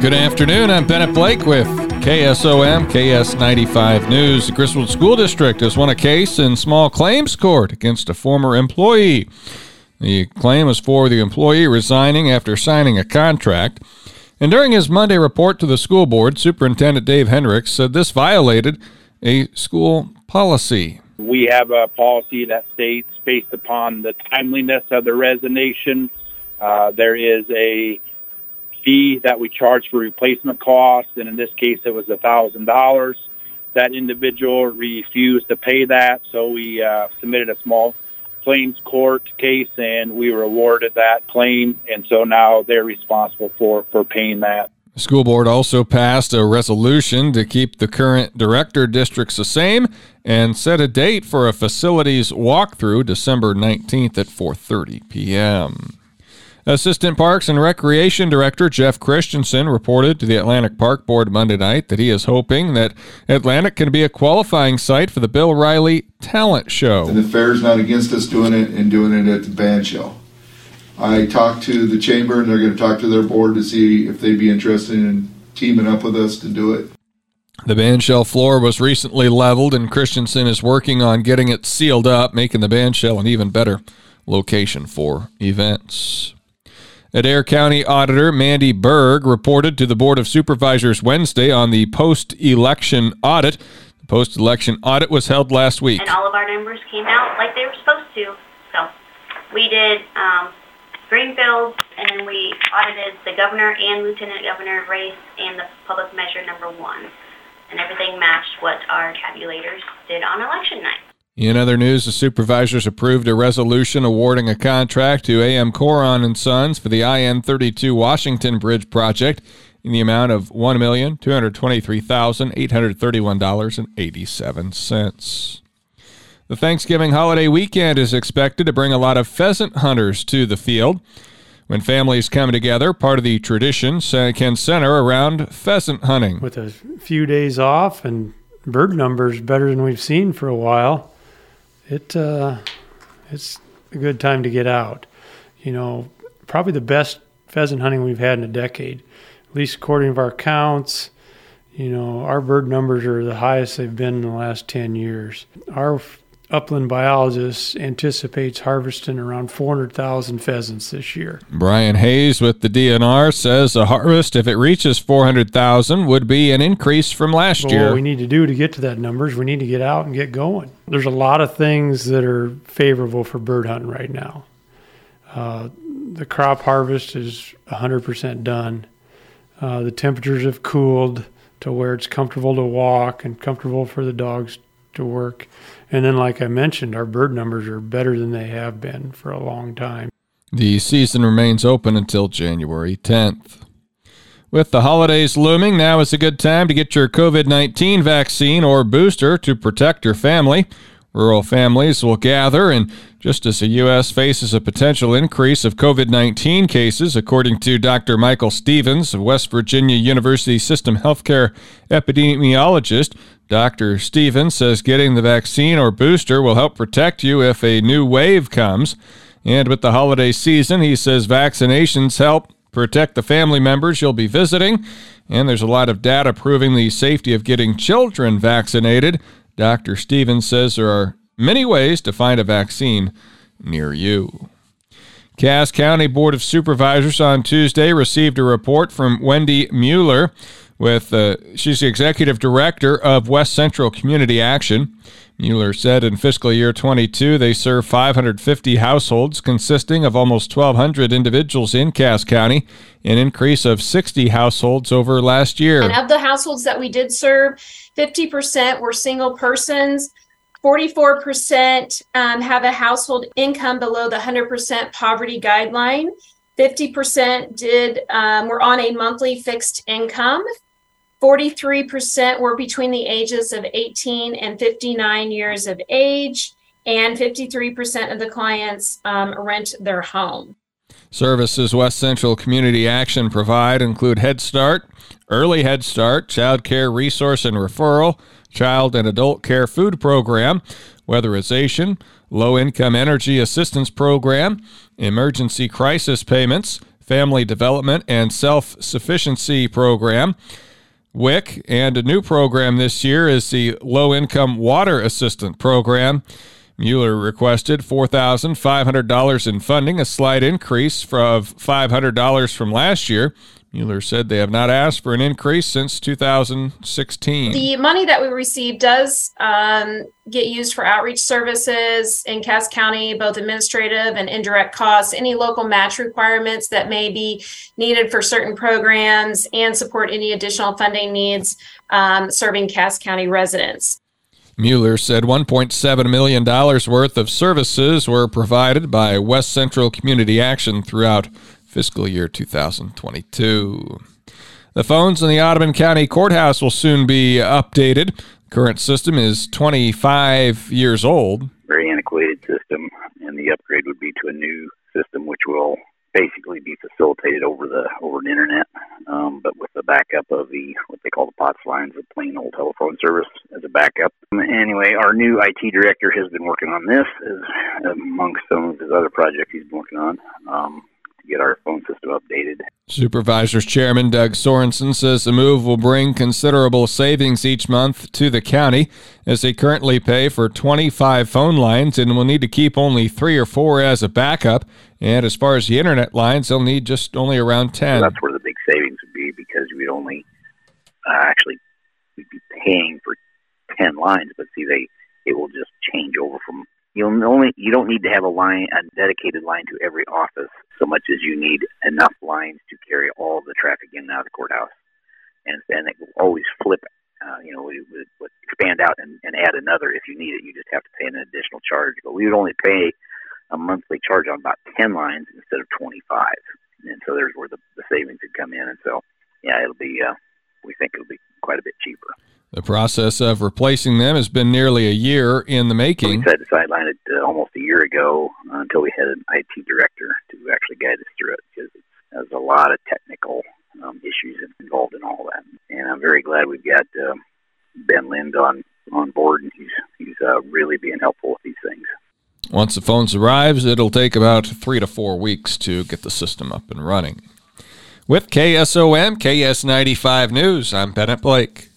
Good afternoon. I'm Bennett Blake with KSOM, KS95 News. The Griswold School District has won a case in small claims court against a former employee. The claim was for the employee resigning after signing a contract. And during his Monday report to the school board, Superintendent Dave Hendricks said this violated a school policy. We have a policy that states based upon the timeliness of the resignation, uh, there is a fee that we charge for replacement costs, and in this case, it was a thousand dollars. That individual refused to pay that, so we uh, submitted a small claims court case, and we were awarded that claim, and so now they're responsible for for paying that. The school board also passed a resolution to keep the current director districts the same and set a date for a facilities walkthrough December 19th at 4:30 p.m. Assistant Parks and Recreation Director Jeff Christensen reported to the Atlantic Park Board Monday night that he is hoping that Atlantic can be a qualifying site for the Bill Riley Talent Show. And the fair's not against us doing it and doing it at the bandshell. I talked to the chamber and they're going to talk to their board to see if they'd be interested in teaming up with us to do it. The bandshell floor was recently leveled, and Christensen is working on getting it sealed up, making the bandshell an even better location for events. Adair County Auditor Mandy Berg reported to the Board of Supervisors Wednesday on the post election audit. The post election audit was held last week. And all of our numbers came out like they were supposed to. So we did um, Greenfield, and then we audited the governor and lieutenant governor race and the public measure number one. And everything matched what our tabulators did on election night. In other news, the supervisors approved a resolution awarding a contract to AM Cohron and Sons for the IN-32 Washington Bridge project in the amount of $1,223,831.87. The Thanksgiving holiday weekend is expected to bring a lot of pheasant hunters to the field. When families come together, part of the tradition can center around pheasant hunting. With a few days off and bird numbers better than we've seen for a while, it uh, it's a good time to get out. You know, probably the best pheasant hunting we've had in a decade, at least according to our counts. You know, our bird numbers are the highest they've been in the last 10 years. Our upland biologist anticipates harvesting around 400,000 pheasants this year. Brian Hayes with the DNR says a harvest, if it reaches 400,000, would be an increase from last year. What we need to do to get to that numbers, we need to get out and get going. There's a lot of things that are favorable for bird hunting right now. Uh, the crop harvest is 100% done. Uh, the temperatures have cooled to where it's comfortable to walk and comfortable for the dogs to work. And then, like I mentioned, our bird numbers are better than they have been for a long time. The season remains open until January 10th. With the holidays looming, now is a good time to get your COVID 19 vaccine or booster to protect your family. Rural families will gather, and just as the U.S. faces a potential increase of COVID 19 cases, according to Dr. Michael Stevens, a West Virginia University System Healthcare epidemiologist, Dr. Stevens says getting the vaccine or booster will help protect you if a new wave comes. And with the holiday season, he says vaccinations help protect the family members you'll be visiting. And there's a lot of data proving the safety of getting children vaccinated. Dr. Stevens says there are many ways to find a vaccine near you. Cass County Board of Supervisors on Tuesday received a report from Wendy Mueller with uh, she's the executive director of West Central Community Action. Mueller said in fiscal year 22 they serve 550 households consisting of almost 1200 individuals in Cass County, an increase of 60 households over last year. And of the households that we did serve, 50% were single persons. 44% um, have a household income below the 100% poverty guideline. 50% did um, were on a monthly fixed income. 43% were between the ages of 18 and 59 years of age, and 53% of the clients um, rent their home. Services West Central Community Action provide include Head Start, Early Head Start, Child Care Resource and Referral, Child and Adult Care Food Program, Weatherization, Low Income Energy Assistance Program, Emergency Crisis Payments, Family Development and Self Sufficiency Program. WIC, and a new program this year is the Low Income Water Assistant Program. Mueller requested $4,500 in funding, a slight increase of $500 from last year. Mueller said they have not asked for an increase since 2016. The money that we receive does um, get used for outreach services in Cass County, both administrative and indirect costs, any local match requirements that may be needed for certain programs, and support any additional funding needs um, serving Cass County residents. Mueller said $1.7 million worth of services were provided by West Central Community Action throughout fiscal year 2022. The phones in the Audubon County Courthouse will soon be updated. Current system is 25 years old. Very antiquated system, and the upgrade would be to a new system, which will basically be facilitated over the over the internet, um, but with the backup of the what they call the POTS lines, the plain old telephone service as a backup. Anyway, our new IT director has been working on this, as amongst some of his other projects he's been working on. Um, get our phone system updated. Supervisors Chairman Doug Sorensen says the move will bring considerable savings each month to the county as they currently pay for 25 phone lines and will need to keep only three or four as a backup. And as far as the internet lines, they'll need just only around 10. that's where the big savings would be because we'd only uh, actually we'd be paying for 10 lines, but see, they it will just change You'll only you don't need to have a line a dedicated line to every office so much as you need enough lines to carry all the traffic in and out of the courthouse, and then it will always flip. Uh, you know, we would expand out and, and add another if you need it. You just have to pay an additional charge. But we would only pay a monthly charge on about ten lines instead of twenty five, and so there's where the, the savings would come in. And so, yeah, it'll be. Uh, we think it'll be quite a bit cheaper. The process of replacing them has been nearly a year in the making. We decided to sideline it uh, almost a year ago uh, until we had an IT director to actually guide us through it because there's a lot of technical um, issues involved in all that. And I'm very glad we've got uh, Ben Lind on on board, and he's he's uh, really being helpful with these things. Once the phones arrives, it'll take about three to four weeks to get the system up and running. With KSOM KS95 News, I'm Bennett Blake.